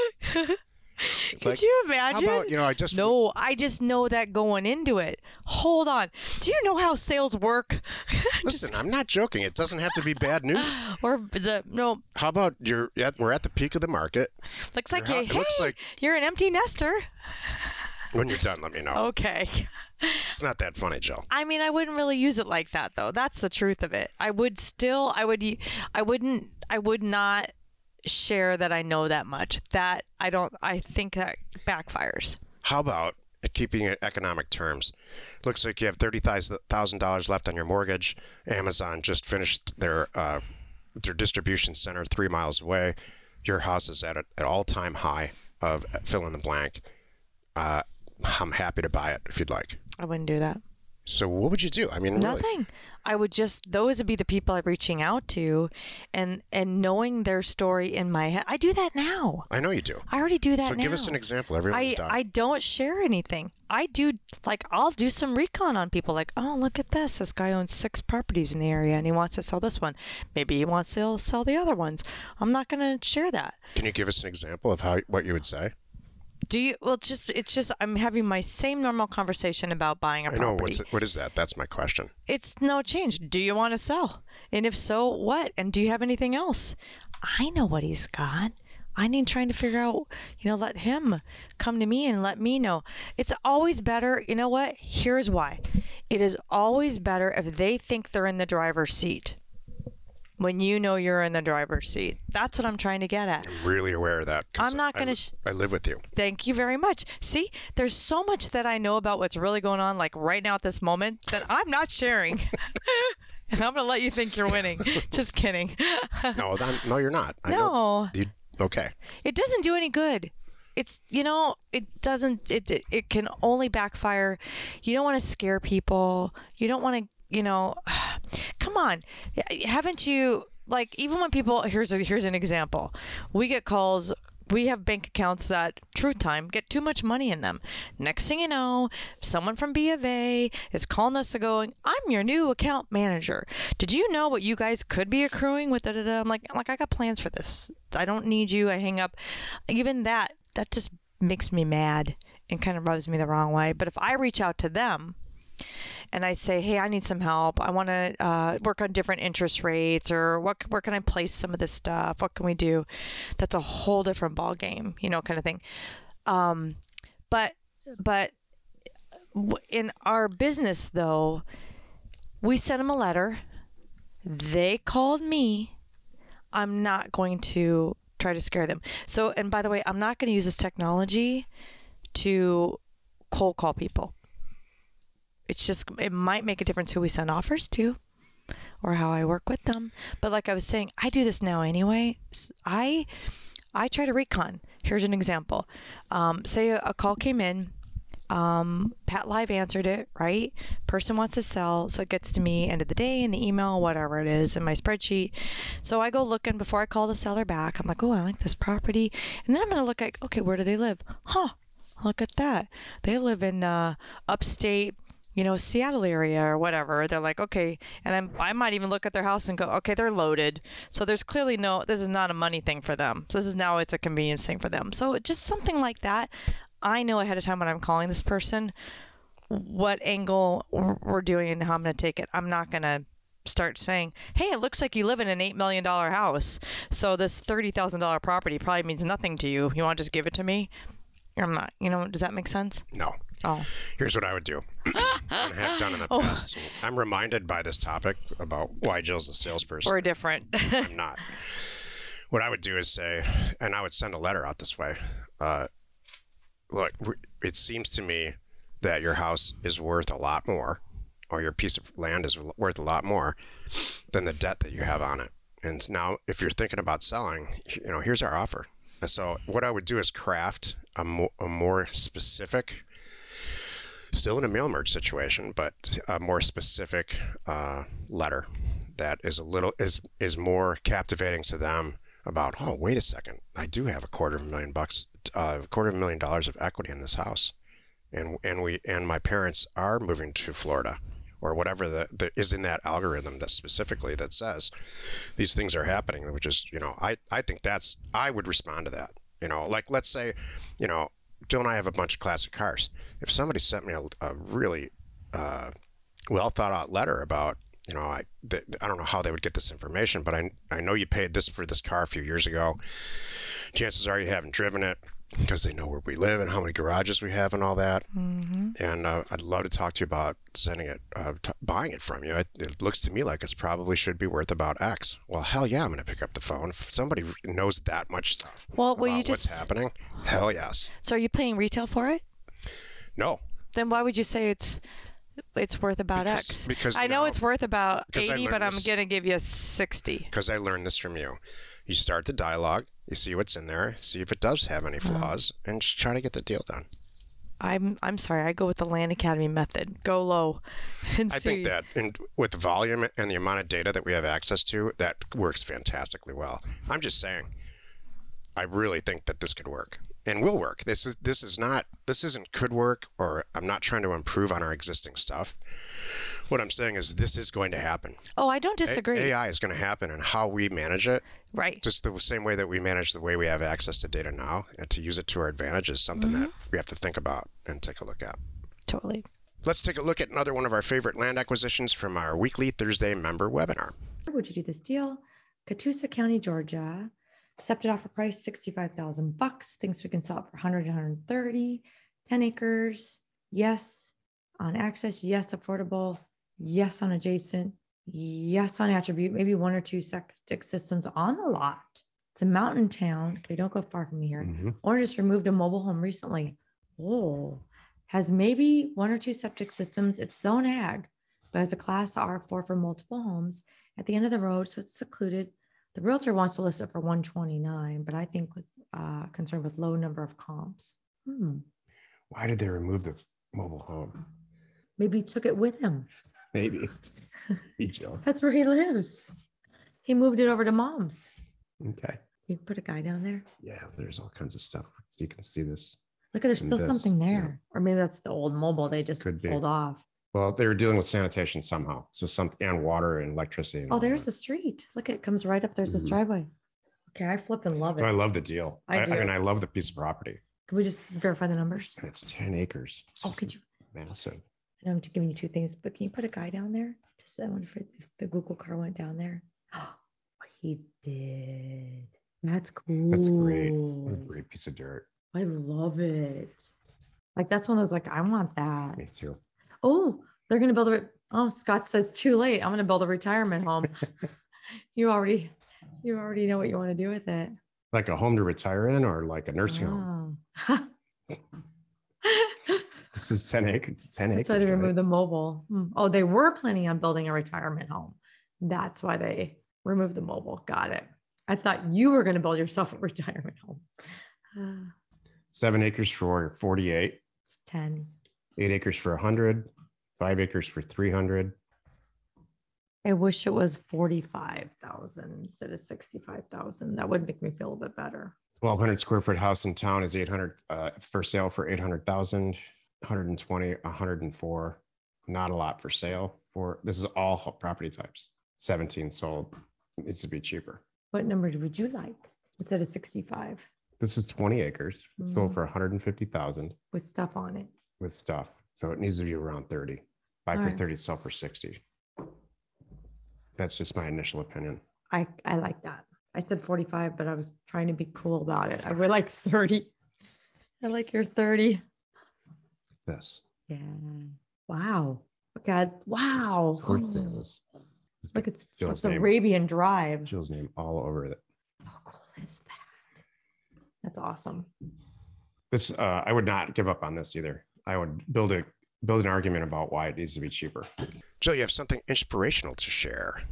Could you imagine? How about, you know, I just. No, I just know that going into it. Hold on. Do you know how sales work? Listen, I'm not joking. It doesn't have to be bad news. or the no, How about you're at, we're at the peak of the market. looks like Your you. it looks hey, like- you're an empty nester. When you're done, let me know. Okay. It's not that funny, Jill. I mean, I wouldn't really use it like that though. That's the truth of it. I would still, I would, I wouldn't, I would not share that I know that much. That I don't. I think that backfires. How about keeping it economic terms? Looks like you have thirty thousand dollars left on your mortgage. Amazon just finished their uh, their distribution center three miles away. Your house is at an all time high of fill in the blank. Uh, I'm happy to buy it if you'd like. I wouldn't do that. So what would you do? I mean, really, Nothing. I would just those would be the people I'm reaching out to, and and knowing their story in my head. I do that now. I know you do. I already do that So now. give us an example. Everyone's I, done. I don't share anything. I do like I'll do some recon on people like, oh look at this. This guy owns six properties in the area and he wants to sell this one. Maybe he wants to sell the other ones. I'm not gonna share that. Can you give us an example of how what you would say? Do you well it's just it's just I'm having my same normal conversation about buying a I property. I know what's what is that? That's my question. it's no change. Do you want to sell? And if so, what? And do you have anything else? I know what he's got. I need trying to figure out, you know, let him come to me and let me know. It's always better. You know what? Here's why. It is always better if they think they're in the driver's seat when you know you're in the driver's seat. That's what I'm trying to get at. I'm really aware of that. I'm not gonna sh- I live with you. Thank you very much. See, there's so much that I know about what's really going on, like right now at this moment, that I'm not sharing. and I'm going to let you think you're winning. Just kidding. No, I'm, no, you're not. I know- no, You, okay. it doesn't do any good. It's, you know, it doesn't, it, it can only backfire. You don't want to scare people. You don't want to, you know, come on. Haven't you, like, even when people, here's a, here's an example. We get calls we have bank accounts that truth time get too much money in them next thing you know someone from b of a is calling us and going i'm your new account manager did you know what you guys could be accruing with da, da, da? i'm like like i got plans for this i don't need you i hang up even that that just makes me mad and kind of rubs me the wrong way but if i reach out to them and I say, hey, I need some help. I want to uh, work on different interest rates, or what? Where can I place some of this stuff? What can we do? That's a whole different ball game, you know, kind of thing. Um, but but in our business, though, we sent them a letter. They called me. I'm not going to try to scare them. So, and by the way, I'm not going to use this technology to cold call people it's just it might make a difference who we send offers to or how I work with them. But like I was saying, I do this now anyway. I I try to recon. Here's an example. Um, say a, a call came in. Um, PATLive answered it, right? Person wants to sell, so it gets to me end of the day in the email, whatever it is, in my spreadsheet. So I go looking before I call the seller back. I'm like, oh, I like this property, and then I'm gonna look at, okay, where do they live? Huh? Look at that. They live in uh, upstate you know, Seattle area or whatever. They're like, okay, and I'm, I might even look at their house and go, okay, they're loaded. So there's clearly no, this is not a money thing for them. So this is now it's a convenience thing for them. So just something like that. I know ahead of time when I'm calling this person what angle we're doing and how I'm going to take it. I'm not going to start saying, hey, it looks like you live in an $8 million house. So this $30,000 property probably means nothing to you. You want to just give it to me? I'm not, you know, does that make sense? No. Oh. Here's what I would do. and have done in the Oh. past. I'm reminded by this topic about why Jill's a salesperson. We're different. I'm not. What I would do is say, and I would send a letter out this way. Uh, look, it seems to me that your house is worth a lot more, or your piece of land is worth a lot more than the debt that you have on it. And now, if you're thinking about selling, you know, here's our offer. So what I would do is craft a, mo- a more specific, still in a mail merge situation, but a more specific uh, letter that is a little is is more captivating to them about. Oh, wait a second, I do have a quarter of a million bucks, uh, a quarter of a million dollars of equity in this house, and and we and my parents are moving to Florida or whatever the, the is in that algorithm that specifically that says these things are happening which is you know i i think that's i would respond to that you know like let's say you know And I have a bunch of classic cars. If somebody sent me a, a really uh, well thought out letter about, you know, I the, I don't know how they would get this information, but I I know you paid this for this car a few years ago. Chances are you haven't driven it because they know where we live and how many garages we have and all that. Mm-hmm. And uh, I'd love to talk to you about sending it, uh, t- buying it from you. It, it, looks to me like it's probably should be worth about X. Well, hell yeah, I'm going to pick up the phone. If somebody knows that much stuff Well, will you just? what's happening, hell yes. So are you paying retail for it? No, Then why would you say it's it's worth about Because- X? because I know now- it's worth about eighty, but I'm gonna give you sixty. because I learned this from you. You start the dialogue, you see what's in there, see if it does have any uh-huh. flaws, and just try to get the deal done. I'm I'm sorry. I go with the Land Academy method. Go low, and I think that in, with the volume and the amount of data that we have access to, that works fantastically well. I'm just saying, I really think that this could work and will work. This is this is not this isn't could work or I'm not trying to improve on our existing stuff. What I'm saying is this is going to happen. Oh, I don't A- disagree. AI is going to happen, and how we manage it Right. just the same way that we manage the way we have access to data now and to use it to our advantage is something that mm-hmm. we have to think about and take a look at. Totally. Let's take a look at another one of our favorite land acquisitions from our weekly Thursday member webinar. Would you do this deal? Catoosa County, Georgia. Accepted offer price 65,000 bucks. Thinks we can sell it for 100 130. 10 acres. Yes. On access. Yes. Affordable. Yes. On adjacent. Yes. On attribute. Maybe one or two septic systems on the lot. It's a mountain town. Okay. Don't go far from here. Mm-hmm. Or just removed a mobile home recently. Oh, has maybe one or two septic systems. It's zone ag, but has a class R4 for multiple homes at the end of the road. So it's secluded. The realtor wants to list it for 129, but I think with uh, concerned with low number of comps. Hmm. Why did they remove the mobile home? Maybe he took it with him. Maybe. That's where he lives. He moved it over to mom's. Okay. You can put a guy down there. Yeah, there's all kinds of stuff. So you can see this. Look at there's still this, something yeah. there. Or maybe that's the old mobile they just Could be. pulled off. Well, they were dealing with sanitation somehow. So some and water and electricity. and Oh, there's that. the street. Look, it comes right up. There's this Mhm. driveway. Okay, I flip and love So I love the deal. I I, I do. mean, I love the piece of property. Can we just verify the numbers? It's 10 acres. It's Oh, could you? Massive. I know I'm giving you two things, but can you put a guy down there to say, I wonder if, if the Google car went down there? Oh, he did. That's cool. That's great. What a great piece of dirt. I love it. Like that's one of those like I want that. Me too. Oh, they're gonna build a. Oh, Scott said it's too late. I'm gonna build a retirement home. you already, you already know what you want to do with it. Like a home to retire in or like a nursing home? Oh. This is 10 acres. 10 That's acres. why they right? removed the mobile. Hmm. Oh, they were planning on building a retirement home. That's why they removed the mobile. Got it. I thought you were going to build yourself a retirement home. Uh, Seven acres for 48, it's 10. Eight acres for 100, five acres for 300. I wish it was 45,000 instead of 65,000. That would make me feel a bit better. 1200 square foot house in town is 800 uh, for sale for 800,000, 120, 104. Not a lot for sale for this is all property types. 17 sold. It needs to be cheaper. What number would you like instead of 65 This is 20 acres, Mm. sold for 150,000 with stuff on it? With stuff. So it needs to be around 30. Buy for Alright. 30, sell for 60. That's just my initial opinion. I, I like that. I said 45, but I was trying to be cool about it. I would like 30. I like your 30. Yes. Yeah. Wow. Look at wow. It's worth Oh. Look at Jill's name. Arabian Drive. Jill's name all over it. How cool is that? That's awesome. This uh, I would not give up on this either. I would build a build an argument about why it needs to be cheaper. Jill, you have something inspirational to share.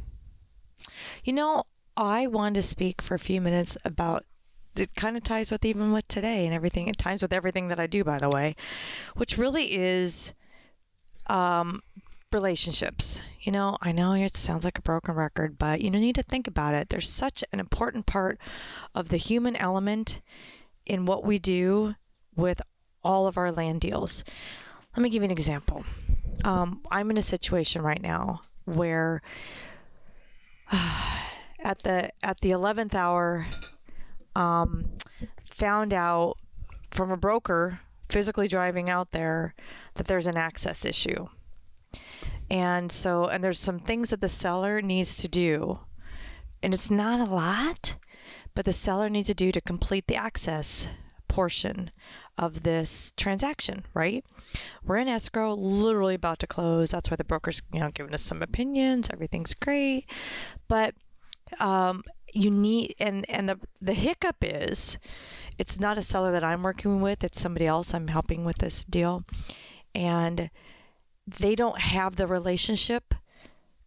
You know, I wanted to speak for a few minutes about it kind of ties with even with today and everything. It ties with everything that I do, by the way, which really is um, relationships. You know, I know it sounds like a broken record, but you need to think about it. There's such an important part of the human element in what we do with all of our land deals. Let me give you an example. Um, I'm in a situation right now where uh, at the at the 11th hour um, found out from a broker physically driving out there that there's an access issue. And so, and there's some things that the seller needs to do. And it's not a lot, but the seller needs to do to complete the access portion of this transaction, right? We're in escrow, literally about to close. That's why the broker's, you know, giving us some opinions. Everything's great. But um, you need and and the the hiccup is it's not a seller that I'm working with, it's somebody else I'm helping with this deal. And they don't have the relationship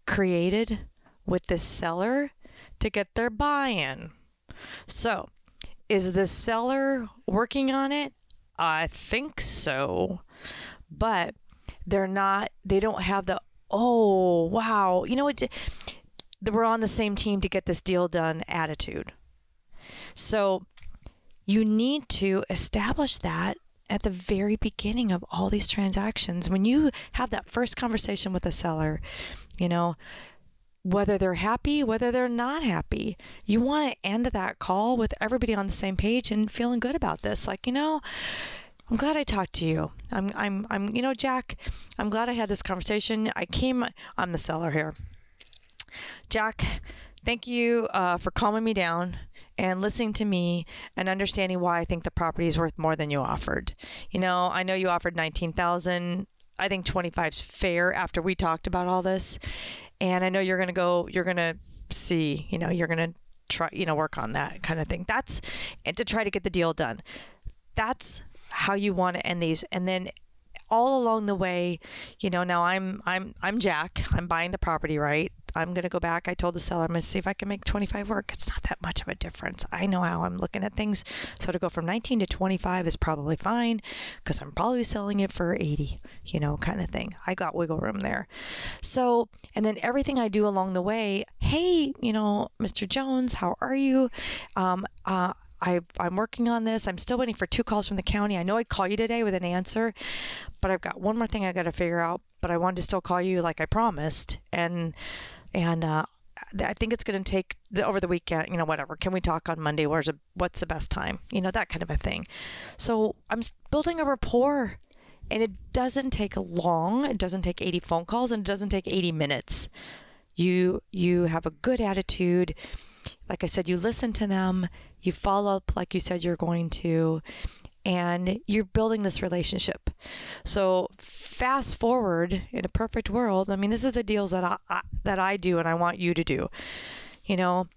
created with this seller to get their buy-in. So, is the seller working on it? I think so. But they're not they don't have the oh, wow. You know we're on the same team to get this deal done attitude. So you need to establish that at the very beginning of all these transactions. When you have that first conversation with a seller, you know, whether they're happy, whether they're not happy, you want to end that call with everybody on the same page and feeling good about this. Like, you know, I'm glad I talked to you. I'm, I'm, I'm, you know, Jack, I'm glad I had this conversation. I came, I'm the seller here. Jack, thank you uh, for calming me down and listening to me and understanding why I think the property is worth more than you offered. You know, I know you offered 19,000. I think 25 is fair after we talked about all this. And I know you're going to go you're going to see, you know, you're going to try, you know, work on that kind of thing. That's and to try to get the deal done. That's how you want to end these. And then all along the way, you know, now I'm I'm I'm Jack. I'm buying the property, right? I'm going to go back. I told the seller, I'm going to see if I can make 25 work. It's not that much of a difference. I know how I'm looking at things. So to go from 19 to 25 is probably fine because I'm probably selling it for 80, you know, kind of thing. I got wiggle room there. So, and then everything I do along the way, hey, you know, Mr. Jones, how are you? Um, uh, I, I'm working on this. I'm still waiting for two calls from the county. I know I'd call you today with an answer, but I've got one more thing I got to figure out. But I wanted to still call you like I promised. And and uh, I think it's going to take the, over the weekend. You know, whatever. Can we talk on Monday? Where's a, what's the best time? You know, that kind of a thing. So I'm building a rapport, and it doesn't take long. It doesn't take 80 phone calls, and it doesn't take 80 minutes. You you have a good attitude. Like I said, you listen to them. You follow up like you said you're going to, and you're building this relationship. So fast forward in a perfect world, I mean, this is the deals that I, I, that I do and I want you to do. You know,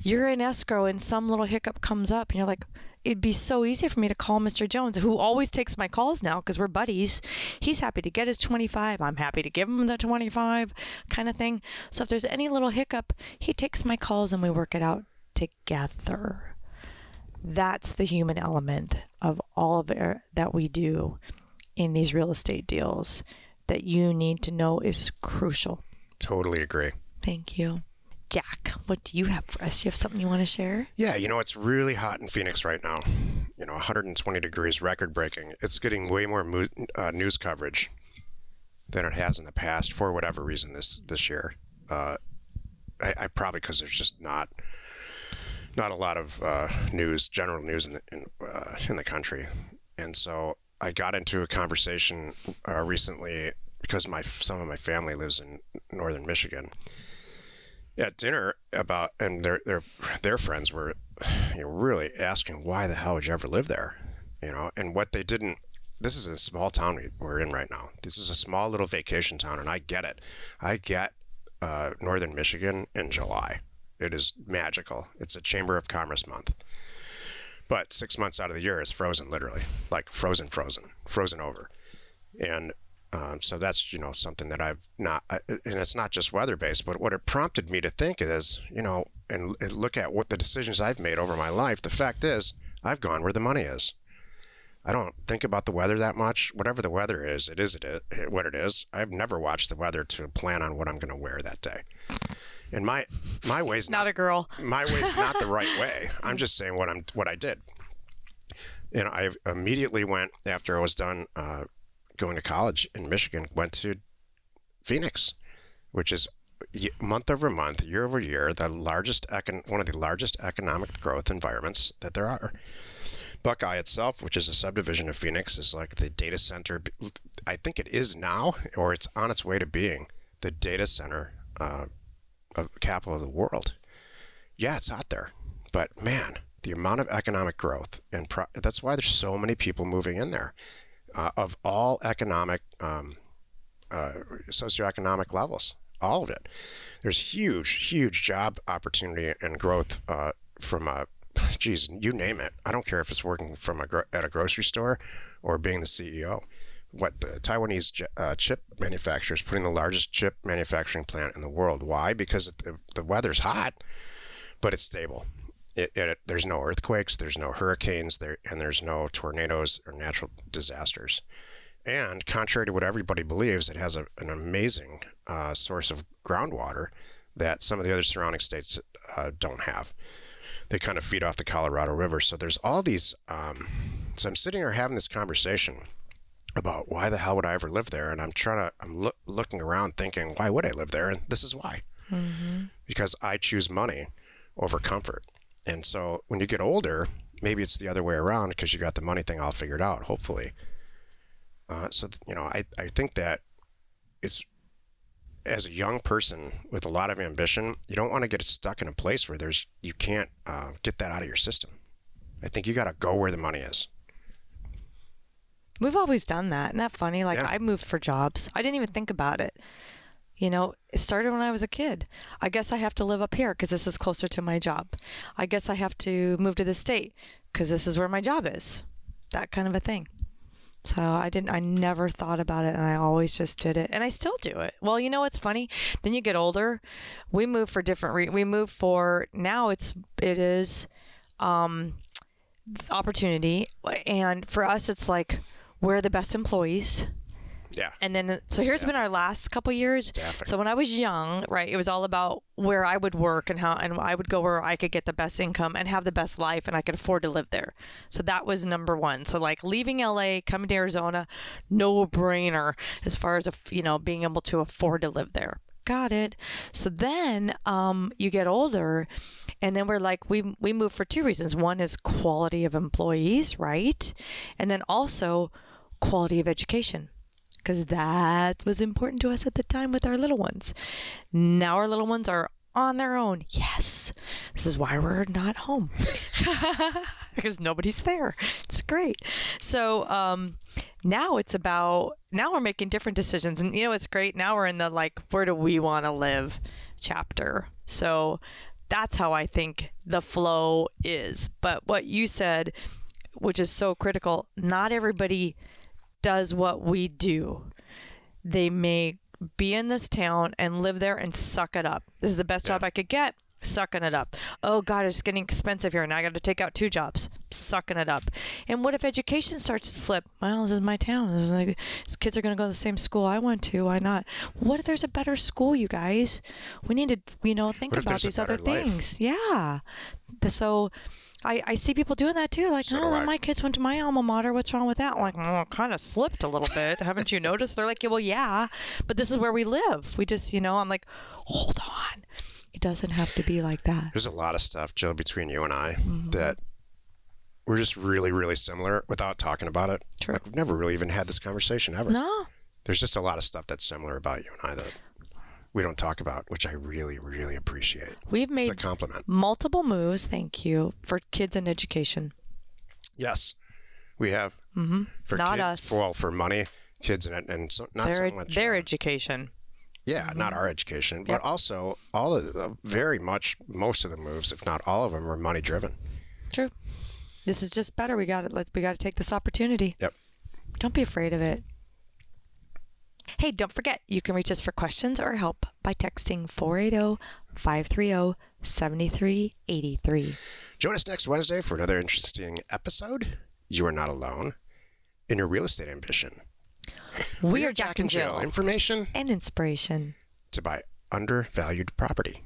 you're in escrow and some little hiccup comes up and you're like, it'd be so easy for me to call Mr. Jones, who always takes my calls now because we're buddies. He's happy to get his 25. I'm happy to give him the 25 kind of thing. So if there's any little hiccup, he takes my calls and we work it out together that's the human element of all of it that we do in these real estate deals that you need to know is crucial. Totally agree. Thank you. Jack, what do you have for us? You have something you want to share? Yeah, you know, it's really hot in Phoenix right now. You know, 120 degrees, record breaking. It's getting way more mo- uh, news coverage than it has in the past for whatever reason this this year. Uh, I, I probably because there's just not not a lot of uh, news, general news in the, in, uh, in, the country. And so I got into a conversation uh, recently because my some of my family lives in northern Michigan. At dinner about and their their their friends were you know, really asking why the hell would you ever live there, you know, and what they didn't. This is a small town we're in right now. This is a small little vacation town, and I get it. I get uh, northern Michigan in July. It is magical. It's a Chamber of Commerce month. But six months out of the year is frozen, literally, like frozen, frozen, frozen over. And Um, so that's you know something that I've not, and it's not just weather based, but what it prompted me to think is, you know, and, look at what the decisions I've made over my life. The fact is, I've gone where the money is. I don't think about the weather that much. Whatever the weather is, it is it is, what it is. I've never watched the weather to plan on what I'm going to wear that day. And my my way's not, not a girl. My way's not the right way. I'm just saying what I'm what I did. And I immediately went after I was done uh, going to college in Michigan, went to Phoenix, which is month over month, year over year, the largest econ- one of the largest economic growth environments that there are. Buckeye itself, which is a subdivision of Phoenix, is like the data center. I think it is now, or it's on its way to being the data center uh, of capital of the world. Yeah, it's out there, but man, the amount of economic growth and pro- that's why there's so many people moving in there uh, of all economic, um, uh, socioeconomic levels, all of it. There's huge, huge job opportunity and growth uh, from a, geez, you name it. I don't care if it's working from a gro- at a grocery store or being the CEO. What the Taiwanese uh, chip manufacturer is putting the largest chip manufacturing plant in the world. Why? Because the, the weather's hot, but it's stable it, it, there's no earthquakes, there's no hurricanes, there, and there's no tornadoes or natural disasters. And contrary to what everybody believes, it has a, an amazing uh, source of groundwater that some of the other surrounding states uh, don't have. They kind of feed off the Colorado River. So there's all these. Um, so I'm sitting here having this conversation about why the hell would I ever live there, and I'm trying to. I'm lo- looking around thinking, why would I live there? And this is why. Mm-hmm. Because I choose money over comfort. And so when you get older, maybe it's the other way around because you got the money thing all figured out, hopefully. Uh, so, you know, I, I think that it's as a young person with a lot of ambition, you don't want to get stuck in a place where there's you can't uh, get that out of your system. I think you got to go where the money is. We've always done that. Isn't that funny? Like yeah. I moved for jobs. I didn't even think about it. You know, it started when I was a kid. I guess I have to live up here because this is closer to my job. I guess I have to move to the state because this is where my job is. That kind of a thing. So I didn't, I never thought about it and I always just did it. And I still do it. Well, you know what's funny? Then you get older. We move for different, re- we move for, now it's, it is, um, opportunity. And for us, it's like, we're the best employees yeah. And then so here's been our last couple years. Staffing. So when I was young, right, it was all about where I would work and how and I would go where I could get the best income and have the best life and I could afford to live there. So that was number 1. So like leaving LA, coming to Arizona, no brainer as far as you know being able to afford to live there. Got it. So then um, you get older, and then we're like, we we move for two reasons. One is quality of employees, right? And then also quality of education because that was important to us at the time with our little ones. Now our little ones are on their own. Yes. This is why we're not home because nobody's there. It's great. So, um, now it's about now we're making different decisions and you know it's great now we're in the like where do we want to live chapter so that's how i think the flow is but what you said which is so critical not everybody does what we do. They may be in this town and live there and suck it up. This is the best yeah. job I could get. Sucking it up. Oh God, it's getting expensive here. and I got to take out two jobs. Sucking it up. And what if education starts to slip? Well, this is my town. This is like, these kids are going to go to the same school I went to. Why not? What if there's a better school, you guys? We need to, you know, think about these other life? things. Yeah. So I, I see people doing that too. Like, so oh, my kids went to my alma mater. What's wrong with that? I'm like, well, kind of slipped a little bit. Haven't you noticed? They're like, yeah, well, yeah, but this is where we live. We just, you know, I'm like, hold on. It doesn't have to be like that. There's a lot of stuff, Jill, between you and I mm-hmm. that we're just really, really similar without talking about it. True. Like, we've never really even had this conversation ever. No. There's just a lot of stuff that's similar about you and I that we don't talk about, which I really, really appreciate. We've made it's a compliment. multiple moves, thank you, for kids in education. Yes, we have. Mm-hmm. For not kids, us. For, well, for money, kids, and, and so, not their, so much. Their uh, education. Yeah, mm-hmm. not our education, but yep. also all of the, very much, most of the moves, if not all of them, are money driven. True. This is just better. We got it. Let's. We got to take this opportunity. Yep. Don't be afraid of it. Hey, don't forget, you can reach us for questions or help by texting 480 530 7383. Join us next Wednesday for another interesting episode. You are not alone in your real estate ambition. We, are Jack, and Jill. Information And inspiration. to buy undervalued property.